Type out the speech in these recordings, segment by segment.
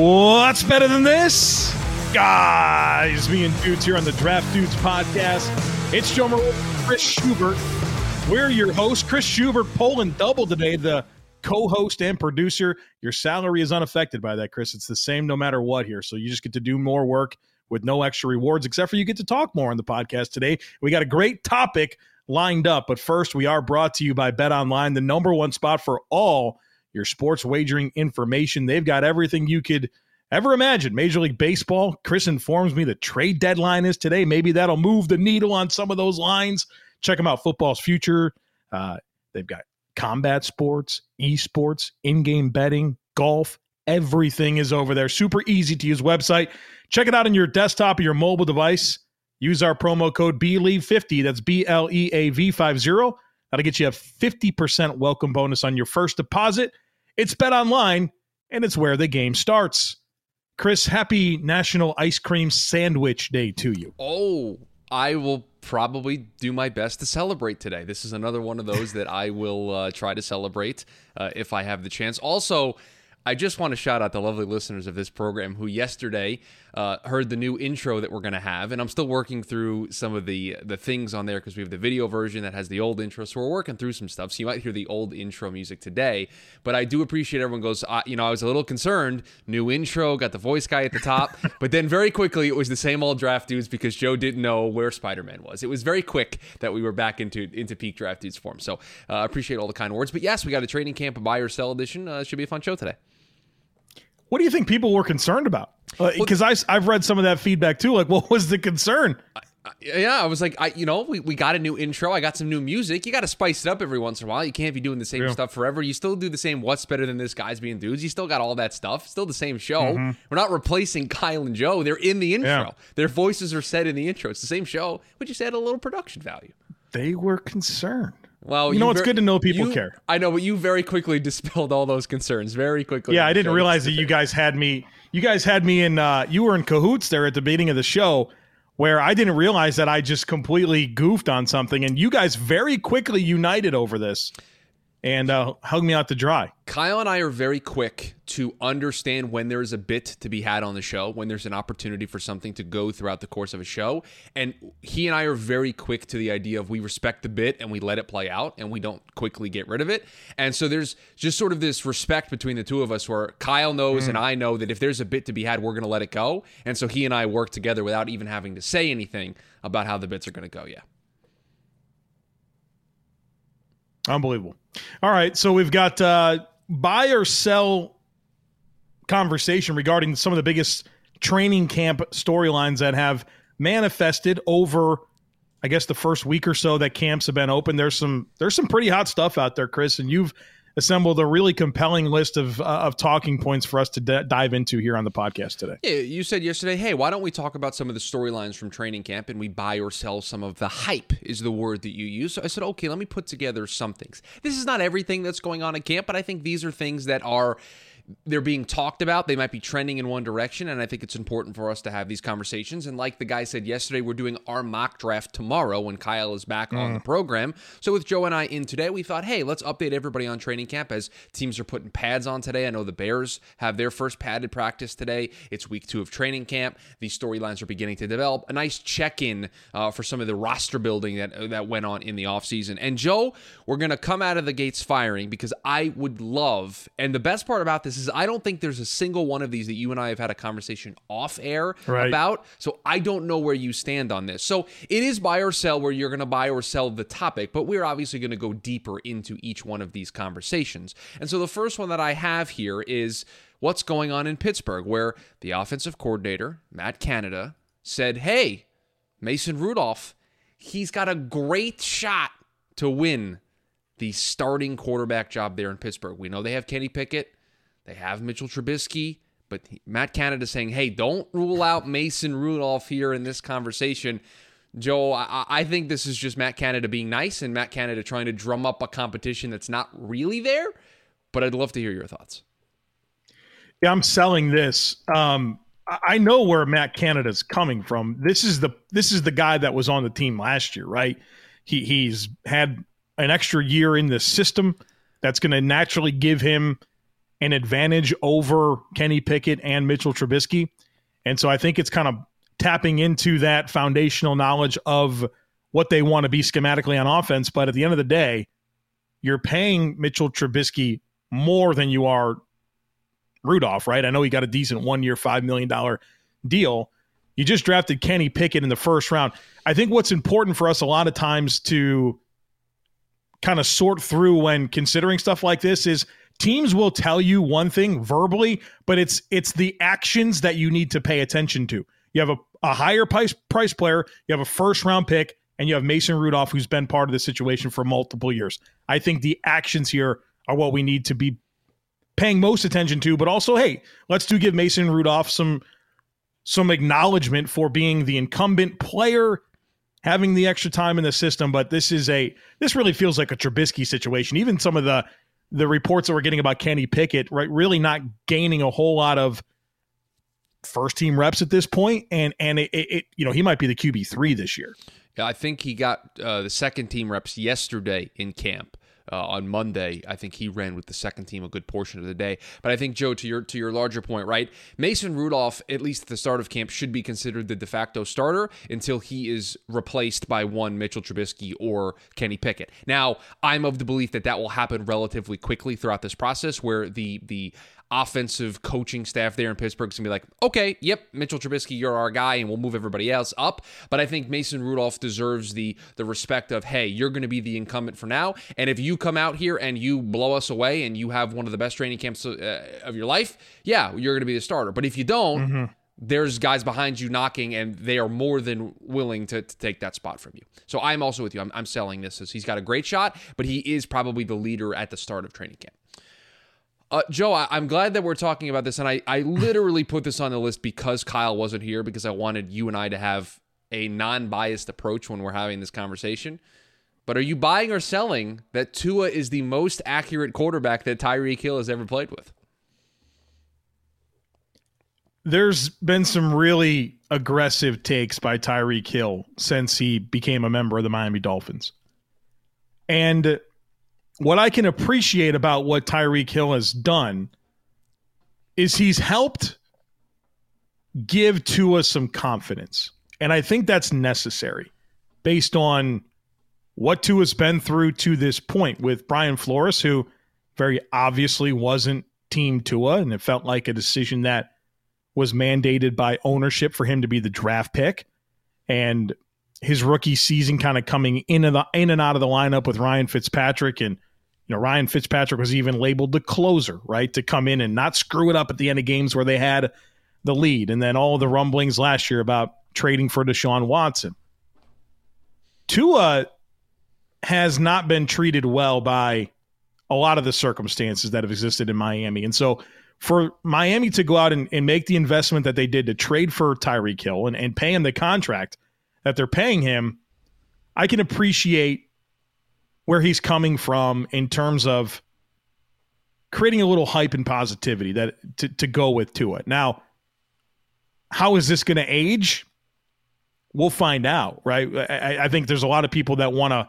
What's better than this? Guys, me and dudes here on the Draft Dudes podcast. It's Joe Marino, Chris Schubert. We're your host, Chris Schubert, Poland double today, the co-host and producer. Your salary is unaffected by that, Chris. It's the same no matter what here. So you just get to do more work with no extra rewards, except for you get to talk more on the podcast today. We got a great topic lined up, but first we are brought to you by Bet Online, the number one spot for all your sports wagering information. They've got everything you could ever imagine. Major League Baseball, Chris informs me the trade deadline is today. Maybe that'll move the needle on some of those lines. Check them out, Football's Future. Uh, they've got combat sports, esports, in game betting, golf. Everything is over there. Super easy to use website. Check it out on your desktop or your mobile device. Use our promo code BLEAV50. That's B L E A V 50 That'll get you a 50% welcome bonus on your first deposit. It's Bet Online, and it's where the game starts. Chris, happy National Ice Cream Sandwich Day to you. Oh, I will probably do my best to celebrate today. This is another one of those that I will uh, try to celebrate uh, if I have the chance. Also, I just want to shout out the lovely listeners of this program who yesterday uh, heard the new intro that we're going to have, and I'm still working through some of the the things on there because we have the video version that has the old intro, so we're working through some stuff. So you might hear the old intro music today, but I do appreciate everyone goes. Uh, you know, I was a little concerned. New intro, got the voice guy at the top, but then very quickly it was the same old draft dudes because Joe didn't know where Spider Man was. It was very quick that we were back into into peak draft dudes form. So I uh, appreciate all the kind words. But yes, we got a training camp, a buy or sell edition. Uh, should be a fun show today. What do you think people were concerned about? Because uh, I've read some of that feedback too. Like, what was the concern? yeah, I was like, I you know, we, we got a new intro. I got some new music. You got to spice it up every once in a while. You can't be doing the same yeah. stuff forever. You still do the same. What's better than this? Guys being dudes. You still got all that stuff. Still the same show. Mm-hmm. We're not replacing Kyle and Joe. They're in the intro. Yeah. Their voices are said in the intro. It's the same show. We just add a little production value. They were concerned. Well, you know, it's ver- good to know people you, care. I know, but you very quickly dispelled all those concerns. Very quickly. Yeah, I didn't realize that you guys had me. You guys had me in. Uh, you were in cahoots there at the beginning of the show, where I didn't realize that I just completely goofed on something, and you guys very quickly united over this and uh, hung me out to dry. Kyle and I are very quick to understand when there's a bit to be had on the show, when there's an opportunity for something to go throughout the course of a show. And he and I are very quick to the idea of we respect the bit and we let it play out and we don't quickly get rid of it. And so there's just sort of this respect between the two of us where Kyle knows mm. and I know that if there's a bit to be had, we're going to let it go. And so he and I work together without even having to say anything about how the bits are going to go. Yeah. Unbelievable. All right, so we've got uh, buy or sell conversation regarding some of the biggest training camp storylines that have manifested over I guess the first week or so that camps have been open. There's some there's some pretty hot stuff out there, Chris, and you've assembled a really compelling list of uh, of talking points for us to d- dive into here on the podcast today. Yeah, you said yesterday, hey, why don't we talk about some of the storylines from training camp and we buy or sell some of the hype is the word that you use. So I said, okay, let me put together some things. This is not everything that's going on at camp, but I think these are things that are they're being talked about. They might be trending in one direction, and I think it's important for us to have these conversations. And like the guy said yesterday, we're doing our mock draft tomorrow when Kyle is back mm. on the program. So with Joe and I in today, we thought, hey, let's update everybody on training camp as teams are putting pads on today. I know the Bears have their first padded practice today. It's week two of training camp. These storylines are beginning to develop. A nice check-in uh, for some of the roster building that that went on in the offseason. And Joe, we're gonna come out of the gates firing because I would love, and the best part about this is I don't think there's a single one of these that you and I have had a conversation off air right. about. So I don't know where you stand on this. So it is buy or sell where you're going to buy or sell the topic, but we're obviously going to go deeper into each one of these conversations. And so the first one that I have here is what's going on in Pittsburgh, where the offensive coordinator, Matt Canada, said, Hey, Mason Rudolph, he's got a great shot to win the starting quarterback job there in Pittsburgh. We know they have Kenny Pickett. They have Mitchell Trubisky, but Matt Canada saying, hey, don't rule out Mason Rudolph here in this conversation. Joe, I, I, think this is just Matt Canada being nice and Matt Canada trying to drum up a competition that's not really there. But I'd love to hear your thoughts. Yeah, I'm selling this. Um, I know where Matt Canada's coming from. This is the this is the guy that was on the team last year, right? He he's had an extra year in the system that's going to naturally give him an advantage over Kenny Pickett and Mitchell Trubisky. And so I think it's kind of tapping into that foundational knowledge of what they want to be schematically on offense. But at the end of the day, you're paying Mitchell Trubisky more than you are Rudolph, right? I know he got a decent one year, $5 million deal. You just drafted Kenny Pickett in the first round. I think what's important for us a lot of times to kind of sort through when considering stuff like this is teams will tell you one thing verbally, but it's it's the actions that you need to pay attention to. You have a, a higher price price player, you have a first round pick, and you have Mason Rudolph, who's been part of the situation for multiple years. I think the actions here are what we need to be paying most attention to, but also, hey, let's do give Mason Rudolph some some acknowledgement for being the incumbent player having the extra time in the system, but this is a this really feels like a Trubisky situation. Even some of the the reports that we're getting about Kenny Pickett, right, really not gaining a whole lot of first team reps at this point, and and it, it you know he might be the QB three this year. Yeah, I think he got uh, the second team reps yesterday in camp uh, on Monday. I think he ran with the second team a good portion of the day. But I think Joe, to your to your larger point, right? Mason Rudolph, at least at the start of camp, should be considered the de facto starter until he is replaced by one Mitchell Trubisky or Kenny Pickett. Now, I'm of the belief that that will happen relatively quickly throughout this process, where the the offensive coaching staff there in Pittsburgh is going to be like, okay, yep, Mitchell Trubisky, you're our guy, and we'll move everybody else up. But I think Mason Rudolph deserves the the respect of, hey, you're going to be the incumbent for now, and if you come out here and you blow us away and you have one of the best training camps uh, of your life, yeah, you're going to be the starter. But if you don't, mm-hmm. there's guys behind you knocking, and they are more than willing to, to take that spot from you. So I'm also with you. I'm, I'm selling this as he's got a great shot, but he is probably the leader at the start of training camp. Uh, Joe, I, am glad that we're talking about this, and I, I literally put this on the list because Kyle wasn't here because I wanted you and I to have a non-biased approach when we're having this conversation. But are you buying or selling that Tua is the most accurate quarterback that Tyreek Hill has ever played with? There's been some really aggressive takes by Tyreek Hill since he became a member of the Miami Dolphins. And what I can appreciate about what Tyreek Hill has done is he's helped give Tua some confidence. And I think that's necessary based on what Tua's been through to this point with Brian Flores, who very obviously wasn't Team Tua, and it felt like a decision that was mandated by ownership for him to be the draft pick. And his rookie season kind of coming in and, the, in and out of the lineup with Ryan Fitzpatrick and – you know, Ryan Fitzpatrick was even labeled the closer, right, to come in and not screw it up at the end of games where they had the lead. And then all the rumblings last year about trading for Deshaun Watson. Tua has not been treated well by a lot of the circumstances that have existed in Miami. And so for Miami to go out and, and make the investment that they did to trade for Tyreek Hill and, and pay him the contract that they're paying him, I can appreciate where he's coming from in terms of creating a little hype and positivity that to, to go with Tua. Now, how is this going to age? We'll find out, right? I, I think there's a lot of people that want to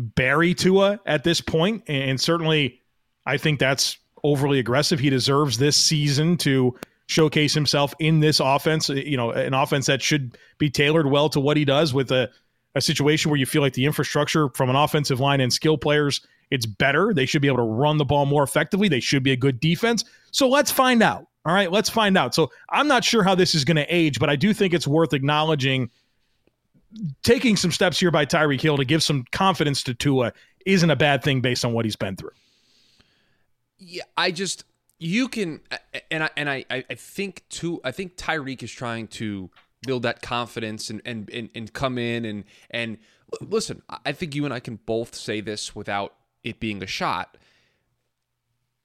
bury Tua at this point, and certainly I think that's overly aggressive. He deserves this season to showcase himself in this offense, you know, an offense that should be tailored well to what he does with a, a situation where you feel like the infrastructure from an offensive line and skill players it's better. They should be able to run the ball more effectively. They should be a good defense. So let's find out. All right, let's find out. So I'm not sure how this is going to age, but I do think it's worth acknowledging taking some steps here by Tyreek Hill to give some confidence to Tua isn't a bad thing based on what he's been through. Yeah, I just you can and I and I I think too I think Tyreek is trying to build that confidence and and and, and come in and and listen, I think you and I can both say this without it being a shot.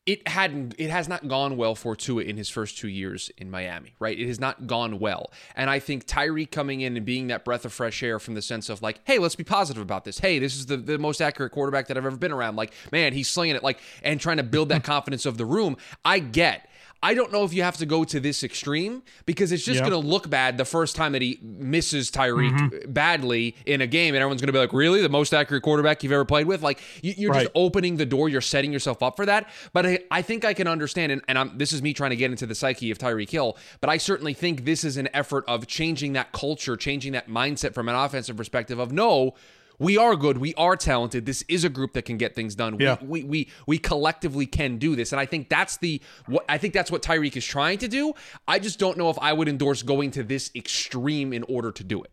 It hadn't it has not gone well for Tua in his first two years in Miami, right? It has not gone well. And I think Tyree coming in and being that breath of fresh air from the sense of like, hey, let's be positive about this. Hey, this is the, the most accurate quarterback that I've ever been around. Like, man, he's slinging it, like, and trying to build that confidence of the room. I get. I don't know if you have to go to this extreme because it's just yep. going to look bad the first time that he misses Tyreek mm-hmm. badly in a game, and everyone's going to be like, "Really, the most accurate quarterback you've ever played with?" Like you, are right. just opening the door, you're setting yourself up for that. But I, I think I can understand, and, and this is me trying to get into the psyche of Tyreek Hill, but I certainly think this is an effort of changing that culture, changing that mindset from an offensive perspective of no we are good. We are talented. This is a group that can get things done. Yeah. We, we we we collectively can do this. And I think that's the what I think that's what Tyreek is trying to do. I just don't know if I would endorse going to this extreme in order to do it.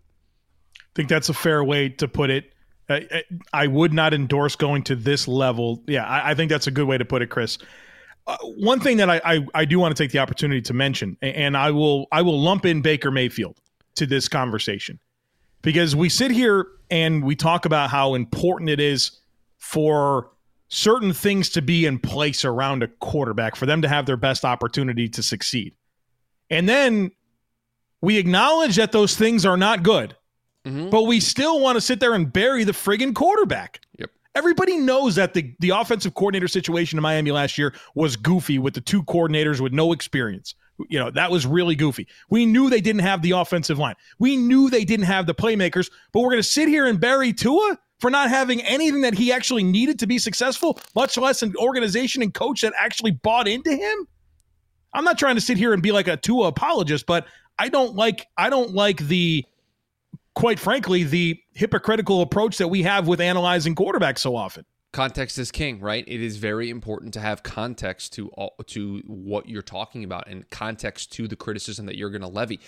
I think that's a fair way to put it. I, I would not endorse going to this level. Yeah, I, I think that's a good way to put it, Chris. Uh, one thing that I, I, I do want to take the opportunity to mention, and I will I will lump in Baker Mayfield to this conversation because we sit here and we talk about how important it is for certain things to be in place around a quarterback for them to have their best opportunity to succeed. And then we acknowledge that those things are not good, mm-hmm. but we still want to sit there and bury the friggin' quarterback. Yep. Everybody knows that the, the offensive coordinator situation in Miami last year was goofy with the two coordinators with no experience. You know, that was really goofy. We knew they didn't have the offensive line. We knew they didn't have the playmakers, but we're going to sit here and bury Tua for not having anything that he actually needed to be successful, much less an organization and coach that actually bought into him. I'm not trying to sit here and be like a Tua apologist, but I don't like I don't like the quite frankly the hypocritical approach that we have with analyzing quarterbacks so often context is king right? It is very important to have context to all, to what you're talking about and context to the criticism that you're going to levy.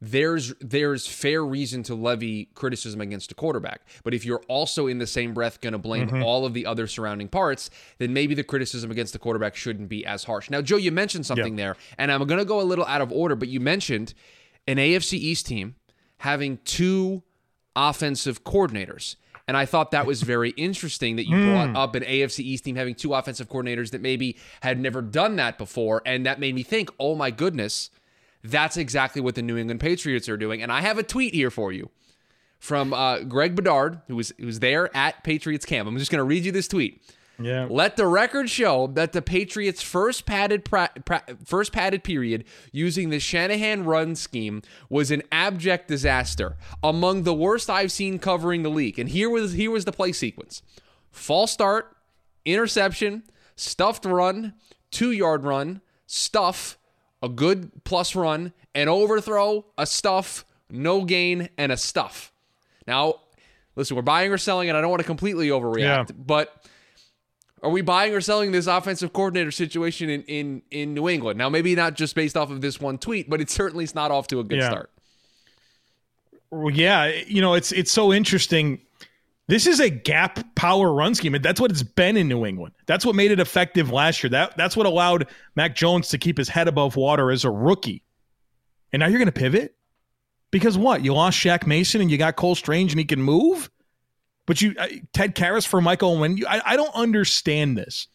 There's there's fair reason to levy criticism against a quarterback but if you're also in the same breath going to blame mm-hmm. all of the other surrounding parts then maybe the criticism against the quarterback shouldn't be as harsh. Now joe you mentioned something there and i'm going to go a little out of order but you mentioned an afc east team having two offensive coordinators and I thought that was very interesting that you mm. brought up an AFC East team having two offensive coordinators that maybe had never done that before. And that made me think, oh my goodness, that's exactly what the New England Patriots are doing. And I have a tweet here for you from uh, Greg Bedard, who was, who was there at Patriots camp. I'm just going to read you this tweet. Yeah. Let the record show that the Patriots' first padded pra- pra- first padded period using the Shanahan run scheme was an abject disaster, among the worst I've seen covering the league. And here was here was the play sequence: false start, interception, stuffed run, two yard run, stuff, a good plus run, an overthrow, a stuff, no gain, and a stuff. Now, listen, we're buying or selling, and I don't want to completely overreact, yeah. but are we buying or selling this offensive coordinator situation in, in, in New England? Now, maybe not just based off of this one tweet, but it certainly is not off to a good yeah. start. Well, yeah, you know, it's it's so interesting. This is a gap power run scheme. That's what it's been in New England. That's what made it effective last year. That that's what allowed Mac Jones to keep his head above water as a rookie. And now you're going to pivot because what? You lost Shaq Mason and you got Cole Strange and he can move. But you, Ted Karras for Michael Onwenu, I, I don't understand this.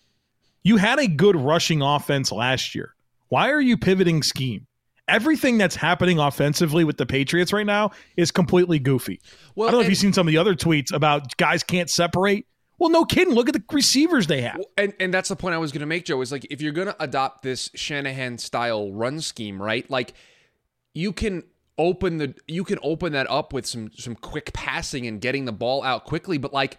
You had a good rushing offense last year. Why are you pivoting scheme? Everything that's happening offensively with the Patriots right now is completely goofy. Well, I don't know if you've seen some of the other tweets about guys can't separate. Well, no kidding. Look at the receivers they have. And and that's the point I was going to make, Joe. Is like if you're going to adopt this Shanahan style run scheme, right? Like you can open the you can open that up with some some quick passing and getting the ball out quickly, but like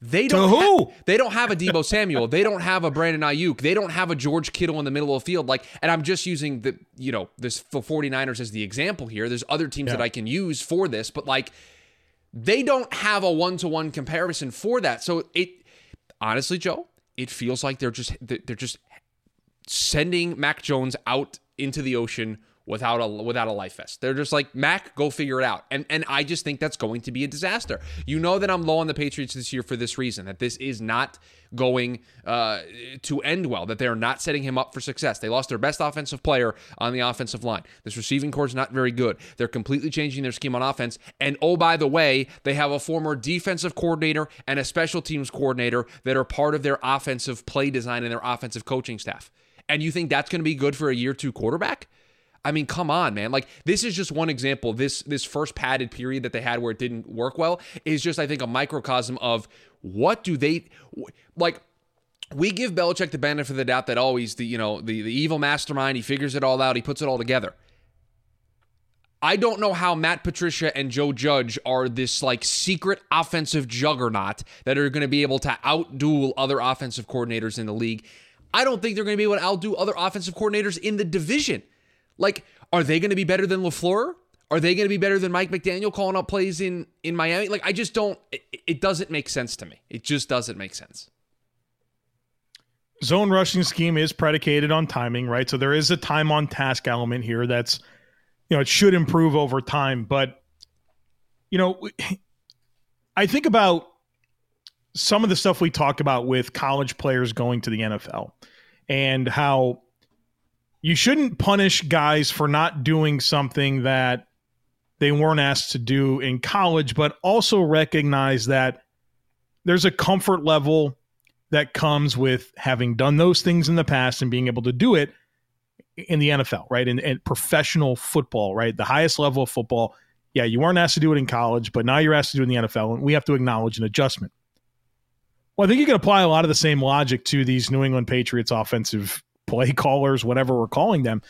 they don't to who? ha- they don't have a Deebo Samuel. they don't have a Brandon Aiyuk. They don't have a George Kittle in the middle of the field. Like, and I'm just using the, you know, this the 49ers as the example here. There's other teams Yeah. that I can use for this, but like they don't have a one-to-one comparison for that. So it honestly, Joe, it feels like they're just they're just sending Mac Jones out into the ocean without a without a life vest. They're just like Mac, go figure it out. And and I just think that's going to be a disaster. You know that I'm low on the Patriots this year for this reason. That this is not going uh, to end well. That they are not setting him up for success. They lost their best offensive player on the offensive line. This receiving core is not very good. They're completely changing their scheme on offense. And oh by the way, they have a former defensive coordinator and a special teams coordinator that are part of their offensive play design and their offensive coaching staff. And you think that's going to be good for a year two quarterback? I mean, come on, man. Like this is just one example. This this first padded period that they had where it didn't work well is just I think a microcosm of what do they like we give Belichick the benefit of the doubt that oh, always the you know the the evil mastermind, he figures it all out, he puts it all together. I don't know how Matt Patricia and Joe Judge are this like secret offensive juggernaut that are going to be able to outduel other offensive coordinators in the league. I don't think they're going to be able to outdo other offensive coordinators in the division. Like, are they going to be better than LaFleur? Are they going to be better than Mike McDaniel calling up plays in in Miami? Like, I just don't. It, it doesn't make sense to me. It just doesn't make sense. Zone rushing scheme is predicated on timing, right? So there is a time on task element here that's, you know, it should improve over time. But, you know, I think about some of the stuff we talk about with college players going to the NFL and how you shouldn't punish guys for not doing something that they weren't asked to do in college, but also recognize that there's a comfort level that comes with having done those things in the past and being able to do it in the NFL, right? In, in professional football, right? The highest level of football. Yeah, you weren't asked to do it in college, but now you're asked to do it in the NFL, and we have to acknowledge an adjustment. Well, I think you can apply a lot of the same logic to these New England Patriots offensive play callers, whatever we're calling them.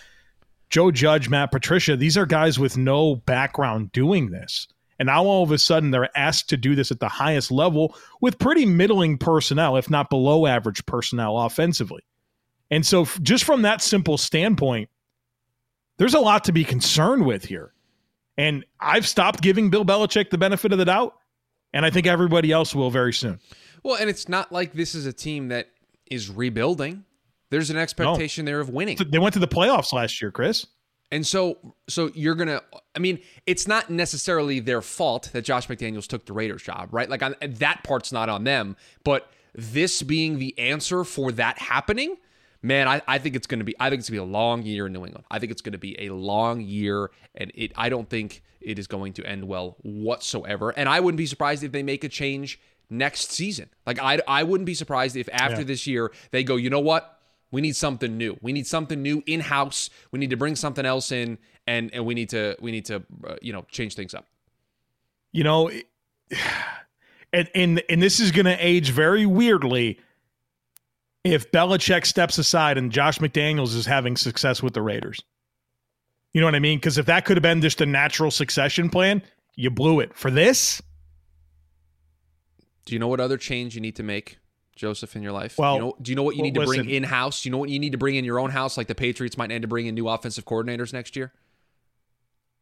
Joe Judge, Matt Patricia, these are guys with no background doing this. And now all of a sudden they're asked to do this at the highest level with pretty middling personnel, if not below average personnel offensively. And so, just from that simple standpoint, there's a lot to be concerned with here. And I've stopped giving Bill Belichick the benefit of the doubt. And I think everybody else will very soon. Well, and it's not like this is a team that is rebuilding. There's an expectation there of winning. They went to the playoffs last year, Chris. And so so you're going to I mean, it's not necessarily their fault that Josh McDaniels took the Raiders job, right? Like on, that part's not on them, but this being the answer for that happening, man, I, I think it's going to be I think it's going to be a long year in New England. I think it's going to be a long year and it I don't think it is going to end well whatsoever. And I wouldn't be surprised if they make a change next season. Like I I wouldn't be surprised if after Yeah. this year they go, "You know what? We need something new. We need something new in house. We need to bring something else in, and and we need to we need to uh, you know change things up. you know and and and this is going to age very weirdly if Belichick steps aside and Josh McDaniels is having success with the Raiders. You know what I mean? Because if that could have been just a natural succession plan, you blew it. For this, Do you know what other change you need to make, Joseph, in your life? Well, you know, do you know what you well, need to bring in house? Do you know what you need to bring in your own house? Like the Patriots might need to bring in new offensive coordinators next year.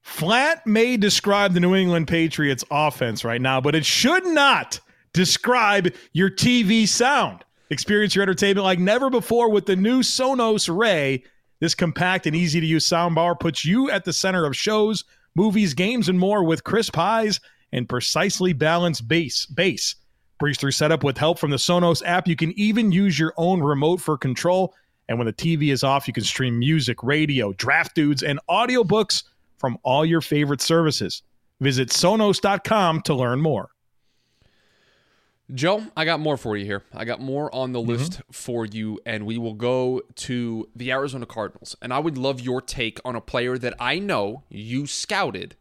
flat may describe the New England Patriots offense right now, but it should not describe your TV sound. Experience your entertainment like never before with the new Sonos Ray. This compact and easy to use soundbar puts you at the center of shows, movies, games, and more with crisp highs and precisely balanced bass. Bass. Breeze through setup with help from the Sonos app. You can even use your own remote for control. And when the TV is off, you can stream music, radio, draft dudes, and audiobooks from all your favorite services. Visit Sonos.com to learn more. Joe, I got more for you here. I got more on the mm-hmm. list for you, and we will go to the Arizona Cardinals. And I would love your take on a player that I know you scouted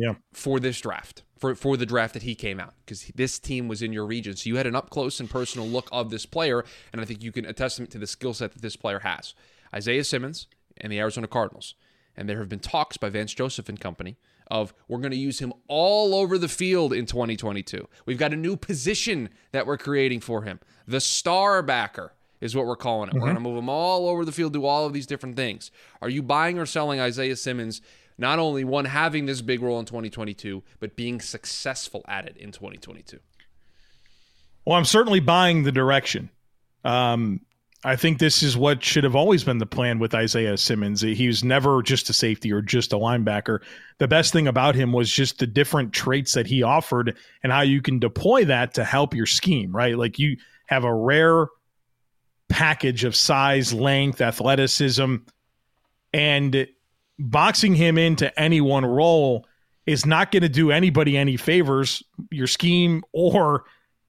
Yeah. For this draft, for for the draft that he came out, because this team was in your region, so you had an up close and personal look of this player, and I think you can attest to the skill set that this player has. Isaiah Simmons and the Arizona Cardinals, and there have been talks by Vance Joseph and company of we're going to use him all over the field in 2022. We've got a new position that we're creating for him, the star backer is what we're calling it. Mm-hmm. We're going to move him all over the field, do all of these different things. Are you buying or selling Isaiah Simmons? Not only one having this big role in 2022, but being successful at it in 2022. Well, I'm certainly buying the direction. Um, I think this is what should have always been the plan with Isaiah Simmons. He was never just a safety or just a linebacker. The best thing about him was just the different traits that he offered and how you can deploy that to help your scheme, right? Like you have a rare package of size, length, athleticism, and boxing him into any one role is not going to do anybody any favors, your scheme or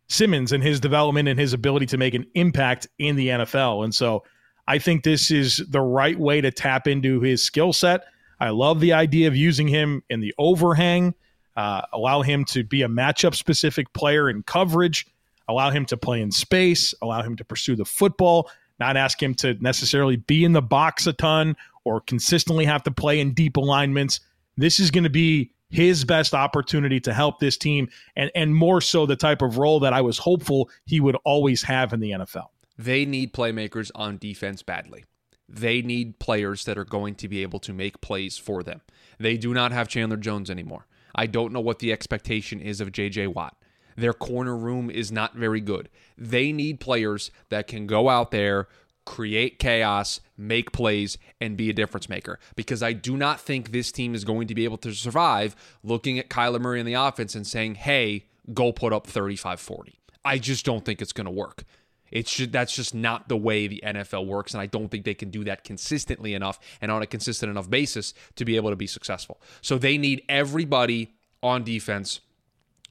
Simmons and his development and his ability to make an impact in the NFL. And so I think this is the right way to tap into his skill set. I love the idea of using him in the overhang, uh, allow him to be a matchup specific player in coverage, allow him to play in space, allow him to pursue the football, not ask him to necessarily be in the box a ton or consistently have to play in deep alignments. This is going to be his best opportunity to help this team and and more so the type of role that I was hopeful he would always have in the NFL. They need playmakers on defense badly. They need players that are going to be able to make plays for them. They do not have Chandler Jones anymore. I don't know what the expectation is of JJ Watt. Their corner room is not very good. They need players that can go out there, create chaos, make plays, and be a difference maker. Because I do not think this team is going to be able to survive looking at Kyler Murray in the offense and saying, hey, go put up 35 40. I just don't think it's going to work. It's just, that's just not the way the NFL works, and I don't think they can do that consistently enough and on a consistent enough basis to be able to be successful. So they need everybody on defense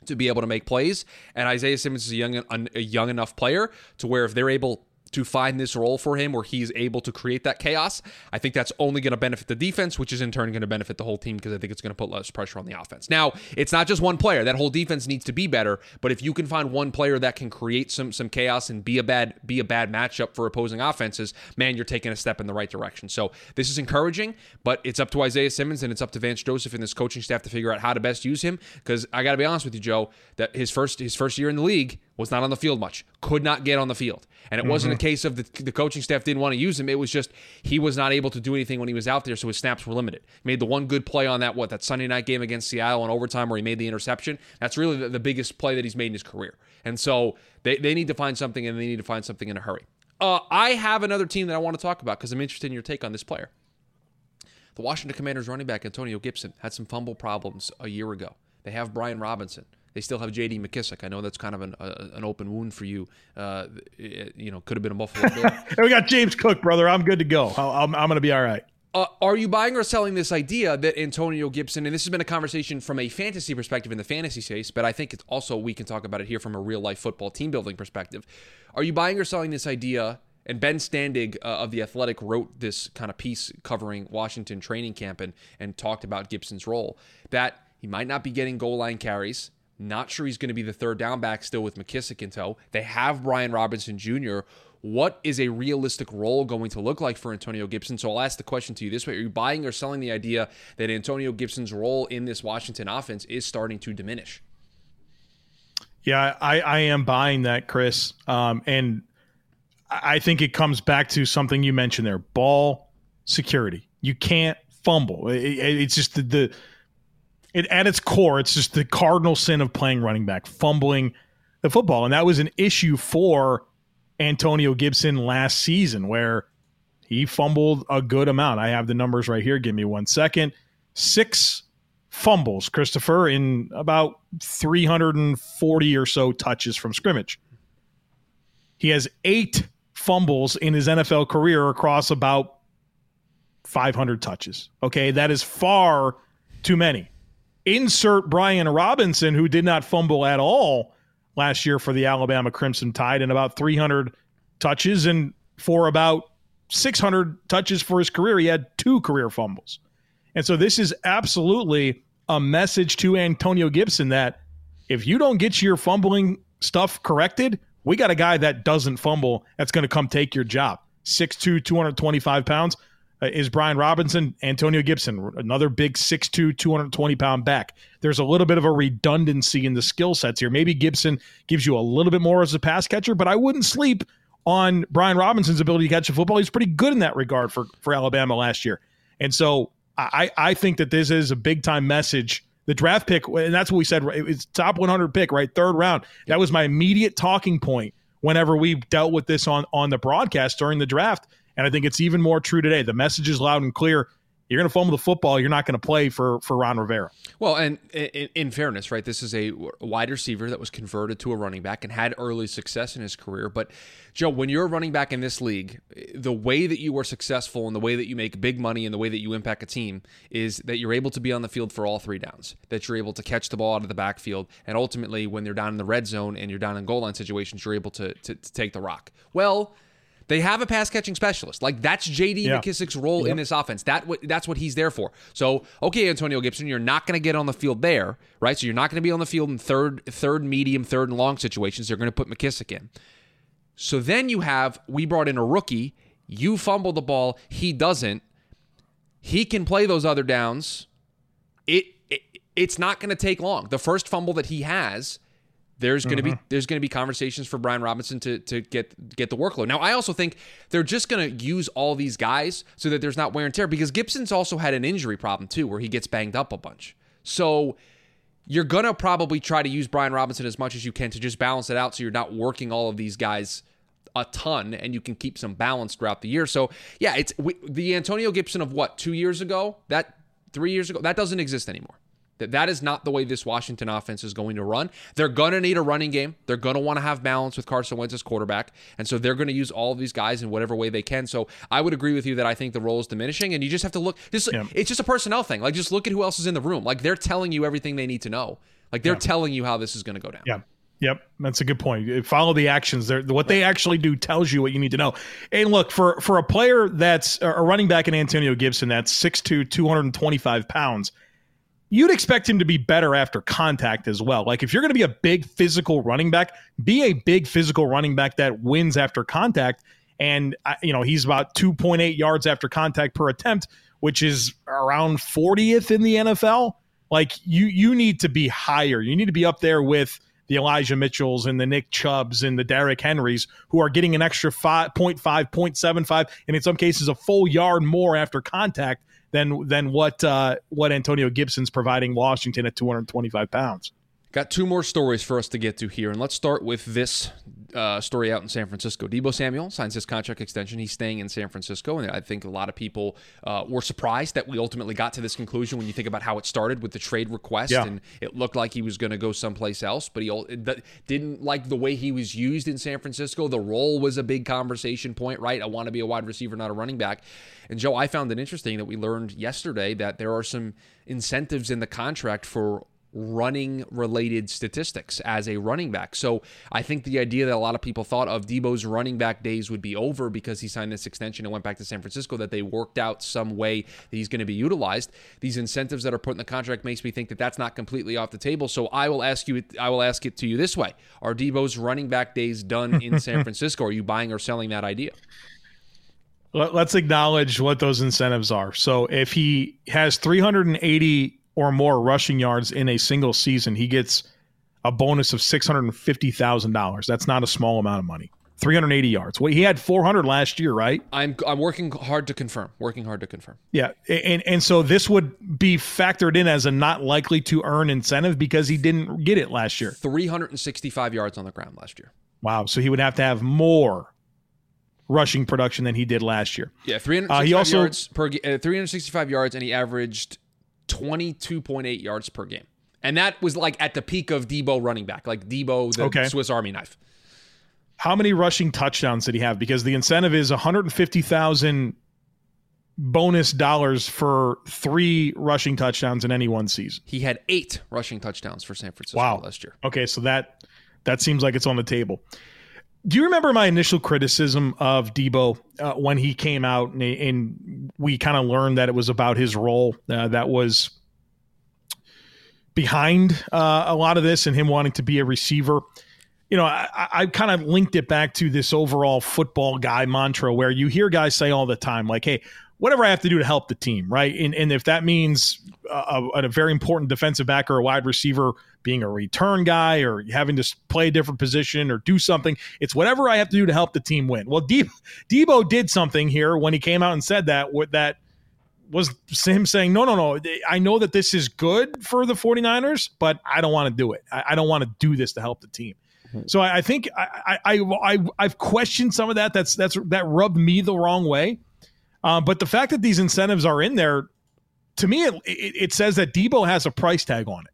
to be able to make plays, and Isaiah Simmons is a young a young enough player to where if they're able to find this role for him where he's able to create that chaos, I think that's only going to benefit the defense, which is in turn going to benefit the whole team because I think it's going to put less pressure on the offense. Now, it's not just one player. That whole defense needs to be better, but if you can find one player that can create some some chaos and be a bad be a bad matchup for opposing offenses, man, you're taking a step in the right direction. So, this is encouraging, but it's up to Isaiah Simmons and it's up to Vance Joseph and this coaching staff to figure out how to best use him because I got to be honest with you, Joe, that his first his first year in the league, was not on the field much, could not get on the field. And it mm-hmm. wasn't a mm-hmm. case of the, the coaching staff didn't want to use him. It was just he was not able to do anything when he was out there, so his snaps were limited. He made the one good play on that, what, that Sunday night game against Seattle in overtime where he made the interception. That's really the, the biggest play that he's made in his career. And so they, they need to find something, and they need to find something in a hurry. Uh, I have another team that I want to talk about because I'm interested in your take on this player. The Washington Commanders running back Antonio Gibson had some fumble problems a year ago. They have Brian Robinson. They still have J.D. McKissic. I know that's kind of an, an open wound for you. Uh, it, you know, could have been a Buffalo Bill. we got James Cook, brother. I'm good to go. I'm, I'm going to be all right. Uh, are you buying or selling this idea that Antonio Gibson, and this has been a conversation from a fantasy perspective in the fantasy space, but I think it's also we can talk about it here from a real life football team building perspective. Are you buying or selling this idea? And Ben Standig uh, of The Athletic wrote this kind of piece covering Washington training camp and, and talked about Gibson's role that he might not be getting goal line carries. Not sure he's going to be the third down back still with McKissic in tow. They have Brian Robinson Jr. What is a realistic role going to look like for Antonio Gibson? So I'll ask the question to you this way Are you buying or selling the idea that Antonio Gibson's role in this Washington offense is starting to diminish? Yeah, I, I am buying that, Chris. Um, and I think it comes back to something you mentioned there ball security. You can't fumble. It, it, it's just the, the it, at its core, it's just the cardinal sin of playing running back, fumbling the football. And that was an issue for Antonio Gibson last season where he fumbled a good amount. I have the numbers right here. Give me one second. Six fumbles, Christopher, in about 340 or so touches from scrimmage. He has eight fumbles in his NFL career across about 500 touches. Okay, that is far too many insert Brian Robinson, who did not fumble at all last year for the Alabama Crimson Tide, and about 300 touches, and for about 600 touches for his career, he had two career fumbles. And so this is absolutely a message to Antonio Gibson that if you don't get your fumbling stuff corrected, we got a guy that doesn't fumble that's going to come take your job. 6'2, 225 pounds Uh, is Brian Robinson, Antonio Gibson, another big 6'2, 220 pound back. There's a little bit of a redundancy in the skill sets here. Maybe Gibson gives you a little bit more as a pass catcher, but I wouldn't sleep on Brian Robinson's ability to catch a football. He's pretty good in that regard for, for Alabama last year. And so I, I think that this is a big time message. The draft pick, and that's what we said, it's top 100 pick, right? Third round. That was my immediate talking point whenever we dealt with this on, on the broadcast during the draft. And I think it's even more true today. The message is loud and clear you're going to fumble the football. You're not going to play for for Ron Rivera. Well, and in, in, fairness, right, this is a wide receiver that was converted to a running back and had early success in his career. But Joe, when you're a running back in this league, the way that you are successful and the way that you make big money and the way that you impact a team is that you're able to be on the field for all three downs. That you're able to catch the ball out of the backfield, and ultimately, when they're down in the red zone and you're down in goal line situations, you're able to, to, to take the rock. Well they have a pass catching specialist. Like that's JD yeah. McKissic's role yep. in this offense. That that's what he's there for. So, okay, Antonio Gibson, you're not going to get on the field there, right? So you're not going to be on the field in third third medium, third and long situations. They're going to put McKissic in. So then you have we brought in a rookie, you fumble the ball, he doesn't. He can play those other downs. It, it it's not going to take long. The first fumble that he has there's going to be mm-hmm. there's going to be conversations for Brian Robinson to to get get the workload. Now, I also think they're just going to use all these guys so that there's not wear and tear because Gibson's also had an injury problem too, where he gets banged up a bunch. So you're going to probably try to use Brian Robinson as much as you can to just balance it out, so you're not working all of these guys a ton and you can keep some balance throughout the year. So yeah, it's we, the Antonio Gibson of what two years ago that three years ago that doesn't exist anymore. That that is not the way this Washington offense is going to run. They're going to need a running game. They're going to want to have balance with Carson Wentz as quarterback, and so they're going to use all of these guys in whatever way they can. So I would agree with you that I think the role is diminishing, and you just have to look. Just yeah. it's just a personnel thing. Like just look at who else is in the room. Like they're telling you everything they need to know. Like they're yeah. telling you how this is going to go down. Yeah. Yep, that's a good point. Uh, follow the actions. They're, what they actually do tells you what you need to know. And look, for for a player that's a running back in Antonio Gibson that's 6'2", 225 pounds, you'd expect him to be better after contact as well. Like if you're going to be a big physical running back, be a big physical running back that wins after contact. And uh, you know he's about 2.8 yards after contact per attempt, which is around 40th in the NFL. Like you, you need to be higher. You need to be up there with the Elijah Mitchells and the Nick Chubbs and the Derrick Henrys who are getting an extra 5, 0.5, 0.75, and in some cases a full yard more after contact than than what uh, what Antonio Gibson's providing Washington at 225 pounds. Got two more stories for us to get to here, and let's start with this uh, story out in San Francisco. Deebo Samuel signs his contract extension. He's staying in San Francisco, and I think a lot of people uh, were surprised that we ultimately got to this conclusion when you think about how it started with the trade request, yeah. and it looked like he was going to go someplace else, but he didn't like the way he was used in San Francisco. The role was a big conversation point, right? I want to be a wide receiver, not a running back. And Joe, I found it interesting that we learned yesterday that there are some incentives in the contract for running related statistics as a running back. So I think the idea that a lot of people thought of Deebo's running back days would be over because he signed this extension and went back to San Francisco, that they worked out some way that he's going to be utilized. These incentives that are put in the contract makes me think that that's not completely off the table. So I will ask you, I will ask it to you this way: Are Deebo's running back days done in San Francisco? Are you buying or selling that idea? Let's acknowledge what those incentives are. So if he has 380 or more rushing yards in a single season, he gets a bonus of six hundred and fifty thousand dollars. That's not a small amount of money. 380 yards. Well, he had 400 last year, right? I'm I'm working hard to confirm. Working hard to confirm. Yeah, and and so this would be factored in as a not likely to earn incentive because he didn't get it last year. 365 yards on the ground last year. Wow, so he would have to have more rushing production than he did last year. Yeah, 365 uh, he also, yards per uh, 365 yards and he averaged 22.8 yards per game. And that was like at the peak of Deebo running back, like Deebo, the okay. Swiss Army knife. How many rushing touchdowns did he have? Because the incentive is 150,000 bonus dollars for three rushing touchdowns in any one season. He had eight rushing touchdowns for San Francisco wow. last year. Okay, so that that seems like it's on the table. Do you remember my initial criticism of Deebo uh, when he came out and, and we kind of learned that it was about his role? Uh, that was behind uh, a lot of this and him wanting to be a receiver. You know, I, I kind of linked it back to this overall football guy mantra where you hear guys say all the time, like, hey, whatever I have to do to help the team, right? And, and if that means uh, a, a, very important defensive back or a wide receiver being a return guy or having to play a different position or do something, it's whatever I have to do to help the team win. Well, Deebo, Deebo did something here when he came out and said that that was him saying, no, no, no, I know that this is good for the 49ers, but I don't want to do it. I, I don't want to do this to help the team. Mm-hmm. So I, I think I, I, I, I've questioned some of that. That's, that's, that rubbed me the wrong way. Um, but the fact that these incentives are in there, to me, it, it, it, says that Deebo has a price tag on it.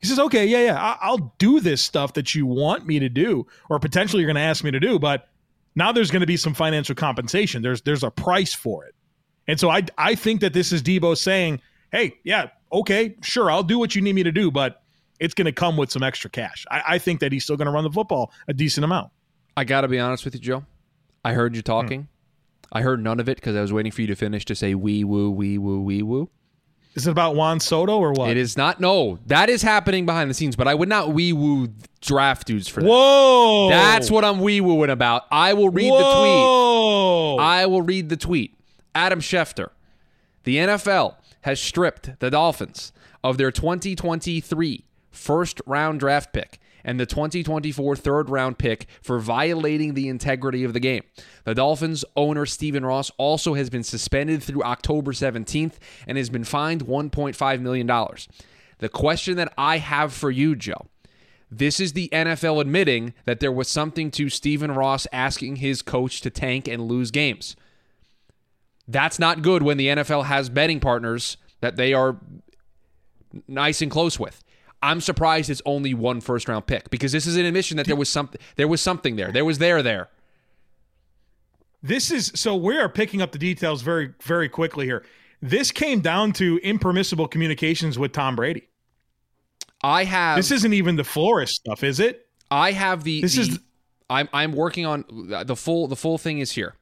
He says, okay, yeah, yeah, I, will do this stuff that you want me to do, or potentially you're going to ask me to do, but now there's going to be some financial compensation. There's there's a price for it. And so I I think that this is Deebo saying, hey, yeah, okay, sure, I'll do what you need me to do, but it's going to come with some extra cash. I, I think that he's still going to run the football a decent amount. I got to be honest with you, Joe. I heard you talking. Hmm. I heard none of it because I was waiting for you to finish to say wee woo, wee woo, wee woo. Is it about Juan Soto or what? It is not. No, that is happening behind the scenes, but I would not wee woo draft dudes for that. Whoa. That's what I'm wee wooing about. I will read Whoa. the tweet. I will read the tweet. Adam Schefter. The NFL has stripped the Dolphins of their 2023 first round draft pick and the 2024 third round pick for violating the integrity of the game. The Dolphins owner Stephen Ross also has been suspended through October 17th and has been fined $1.5 million. The question that I have for you, Joe, this is the NFL admitting that there was something to Stephen Ross asking his coach to tank and lose games. That's not good when the NFL has betting partners that they are nice and close with. I'm surprised it's only one first round pick because this is an admission that there was something there was something there. There was there there. This is so we are picking up the details very very quickly here. This came down to impermissible communications with Tom Brady. I have This isn't even the Flores stuff, is it? I have the This the, is I'm I'm working on the full the full thing is here.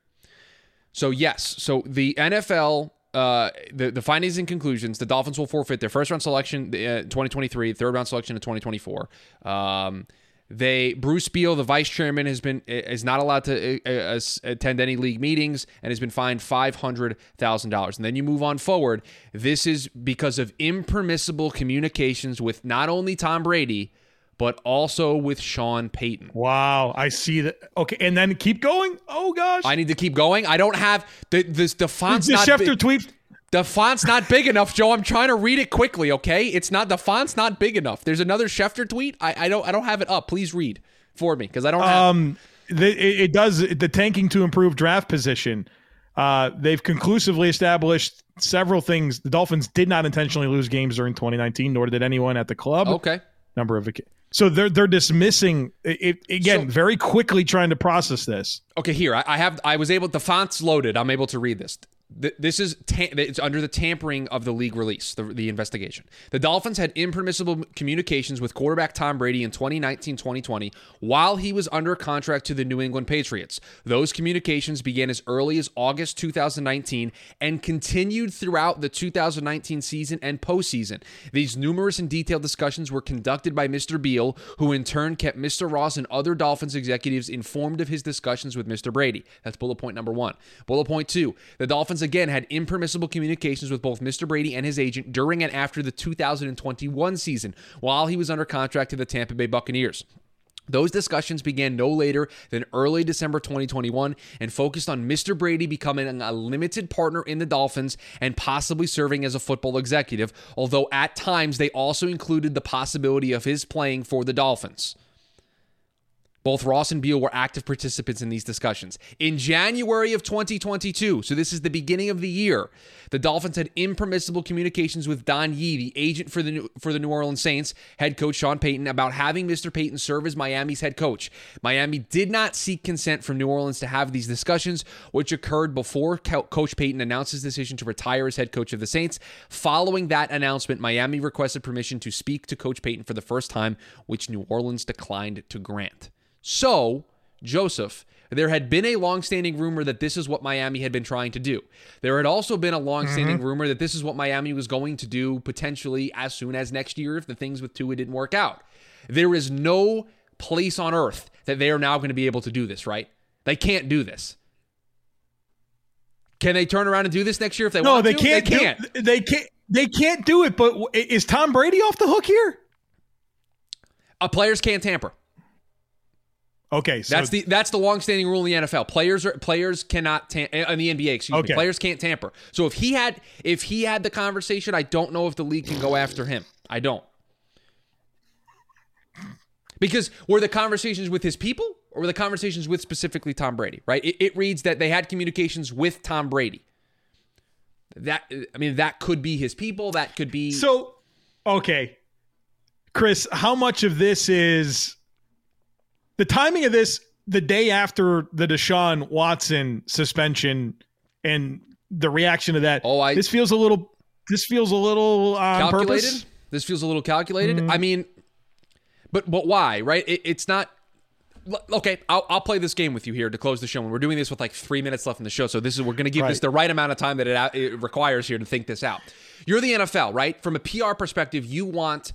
So yes, so the NFL uh, the, the findings and conclusions, the Dolphins will forfeit their first round selection uh, 2023, third round selection in 2024. Um, they Bruce Beal, the vice chairman, has been is not allowed to uh, uh attend any league meetings and has been fined five hundred thousand dollars. And then you move on forward. This is because of impermissible communications with not only Tom Brady but also with Sean Payton. Wow, I see that. Okay, and then keep going. Oh gosh, I need to keep going. I don't have the the, the font's the not Schefter big. tweet. The font's not big enough, Joe. I'm trying to read it quickly. Okay, it's not the font's not big enough. There's another Schefter tweet. I, I don't I don't have it up. Please read for me because I don't. Have um, the, it, it does the tanking to improve draft position. Uh, they've conclusively established several things. The Dolphins did not intentionally lose games during 2019, nor did anyone at the club. Okay. Number of so they're they're dismissing it, again so, very quickly trying to process this. Okay, here I, I have I was able the font's loaded. I'm able to read this this is ta- it's under the tampering of the league release, the, the investigation. The Dolphins had impermissible communications with quarterback Tom Brady in 2019-2020 while he was under contract to the New England Patriots. Those communications began as early as August 2019 and continued throughout the 2019 season and postseason. These numerous and detailed discussions were conducted by Mr. Beal, who in turn kept Mr. Ross and other Dolphins executives informed of his discussions with Mr. Brady. That's bullet point number 1. Bullet point 2. The Dolphins Dolphins again had impermissible communications with both Mr. Brady and his agent during and after the 2021 season while he was under contract to the Tampa Bay Buccaneers. Those discussions began no later than early December 2021 and focused on Mr. Brady becoming a limited partner in the Dolphins and possibly serving as a football executive, although at times they also included the possibility of his playing for the Dolphins. Both Ross and Beal were active participants in these discussions. In January of 2022, so this is the beginning of the year, the Dolphins had impermissible communications with Don Yee, the agent for the New, for the New Orleans Saints, head coach Sean Payton, about having Mr. Payton serve as Miami's head coach. Miami did not seek consent from New Orleans to have these discussions, which occurred before Coach Payton announced his decision to retire as head coach of the Saints. Following that announcement, Miami requested permission to speak to Coach Payton for the first time, which New Orleans declined to grant. So, Joseph, there had been a long-standing rumor that this is what Miami had been trying to do. There had also been a long-standing Mm-hmm. rumor that this is what Miami was going to do potentially as soon as next year if the things with Tua didn't work out. There is no place on earth that they are now going to be able to do this, right? They can't do this. Can they turn around and do this next year if they No, want they to? can't. They can't. Do, they can't. They can't do it. But is Tom Brady off the hook here? Uh, players can't tamper. Okay, so That's the that's the longstanding rule in the NFL. Players are players cannot tam- uh, in the NBA. Excuse Okay. me. Players can't tamper. So if he had if he had the conversation, I don't know if the league can go after him. I don't. Because were the conversations with his people or were the conversations with specifically Tom Brady? Right. It, it reads that they had communications with Tom Brady. That I mean, that could be his people. That could be So, okay, Chris, how much of this is the timing of this the day after the Deshaun Watson suspension and the reaction to that? Oh, I- this feels a little. This feels a little on calculated. purpose. Mm-hmm. This feels a little calculated. I mean, but but why? Right? It, it's not. Okay, I'll, I'll play this game with you here to close the show. And we're doing this with like three minutes left in the show, so this is we're going to give this the right amount of time that it, it requires here to think this out. You're the NFL, right? From a PR perspective, you want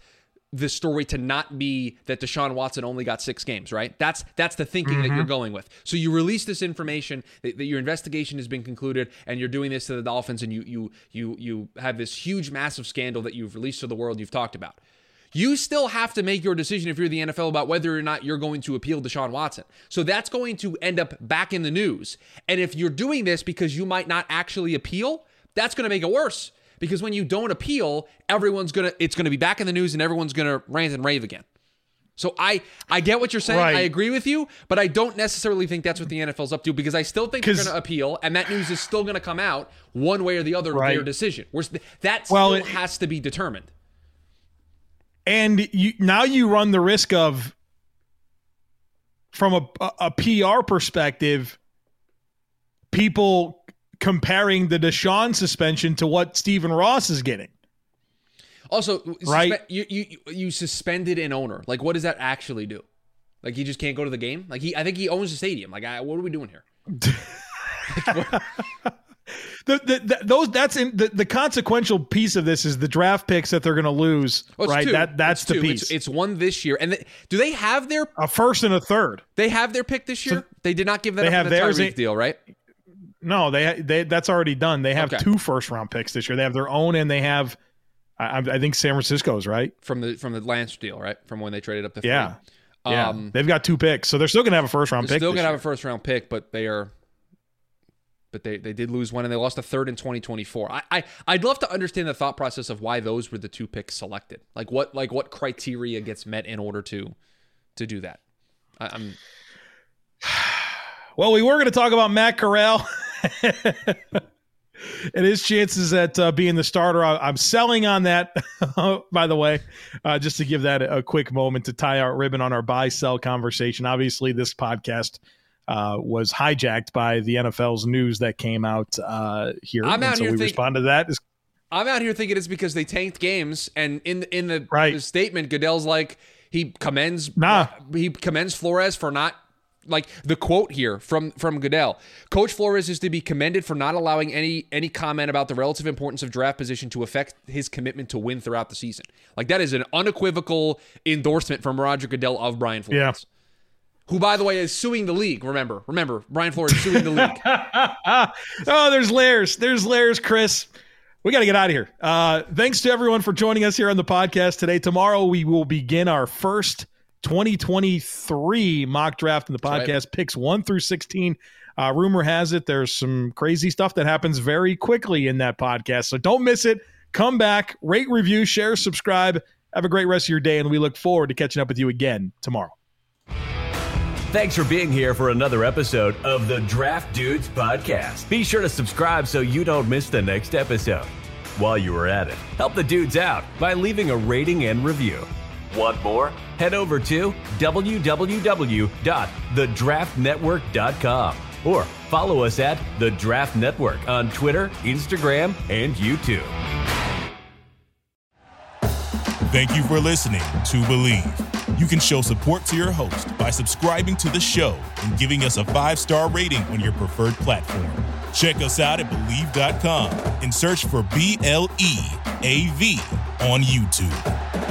the story to not be that Deshaun Watson only got six games, right? That's that's the thinking that you're mm-hmm. going with. So you release this information that, that your investigation has been concluded, and you're doing this to the Dolphins, and you you you you have this huge, massive scandal that you've released to the world. You've talked about. You still have to make your decision if you're the NFL about whether or not you're going to appeal Deshaun Watson. So that's going to end up back in the news. And if you're doing this because you might not actually appeal, that's going to make it worse. Because when you don't appeal, everyone's gonna it's gonna be back in the news and everyone's gonna rant and rave again. So I I get what you're saying. Right. I agree with you, but I don't necessarily think that's what the NFL's up to because I still think they're going to appeal, and that news is still going to come out one way or the other Right. their decision. Whereas th- that Well, still it- has to be determined. and you now you run the risk of from a, a, a PR perspective, people comparing the Deshaun suspension to what Stephen Ross is getting. Also, Right. suspe- you, you you suspended an owner. Like, what does that actually do? Like, he just can't go to the game. Like, he I think he owns the stadium. Like, I, what are we doing here? The, the, the, those that's in the, the consequential piece of this is the draft picks that they're going to lose. Oh, right, two. that that's It's the two. piece. It's, it's one this year, and they, do they have their a first and a third. they have their pick this year? they did not give that they have the theirs Tyreek deal, right? No, they they that's already done. They have Okay. two first round picks this year. They have their own, and they have. I, I think San Francisco's right. From the from the Lance deal, right? From when they traded up the Yeah, three. yeah. Um, They've got two picks, so they're still going to have a first round They're pick. still gonna have a first round pick, but they are. But they, they did lose one, and they lost a third in 2024. I, I I'd love to understand the thought process of why those were the two picks selected. Like what like what criteria gets met in order to to do that. I, I'm Well, we were going to talk about Matt Corral and his chances at uh, being the starter. I, I'm selling on that, by the way, uh, just to give that a, a quick moment to tie our ribbon on our buy sell conversation. Obviously, this podcast uh, was hijacked by the NFL's news that came out uh, here. I'm and out so here we think- responded to that. I'm out here thinking it's because they tanked games, and in in the, Right. the statement, Goodell's like he commends Nah. he commends Flores for not like the quote here from from Goodell. Coach Flores is to be commended for not allowing any any comment about the relative importance of draft position to affect his commitment to win throughout the season. Like that is an unequivocal endorsement from Roger Goodell of Brian Flores. Yeah. Who, by the way, is suing the league. Remember, remember, Brian Flores suing the league. oh, there's layers. There's layers, Chris. We got to get out of here. Uh, thanks to everyone for joining us here on the podcast today. Tomorrow we will begin our first 2023 mock draft in the right. podcast, picks one through 16. Uh, rumor has it there's some crazy stuff that happens very quickly in that podcast. So don't miss it. Come back, rate, review, share, subscribe. Have a great rest of your day, and we look forward to catching up with you again tomorrow. Thanks for being here for another episode of the Draft Dudes Podcast. Be sure to subscribe so you don't miss the next episode. While you are at it, help the dudes out by leaving a rating and review. Want more? Head over to www.thedraftnetwork.com or follow us at The Draft Network on Twitter, Instagram, and YouTube. Thank you for listening to Bleav. You can show support to your host by subscribing to the show and giving us a five star rating on your preferred platform. Check us out at Bleav.com and search for B L E A V on YouTube.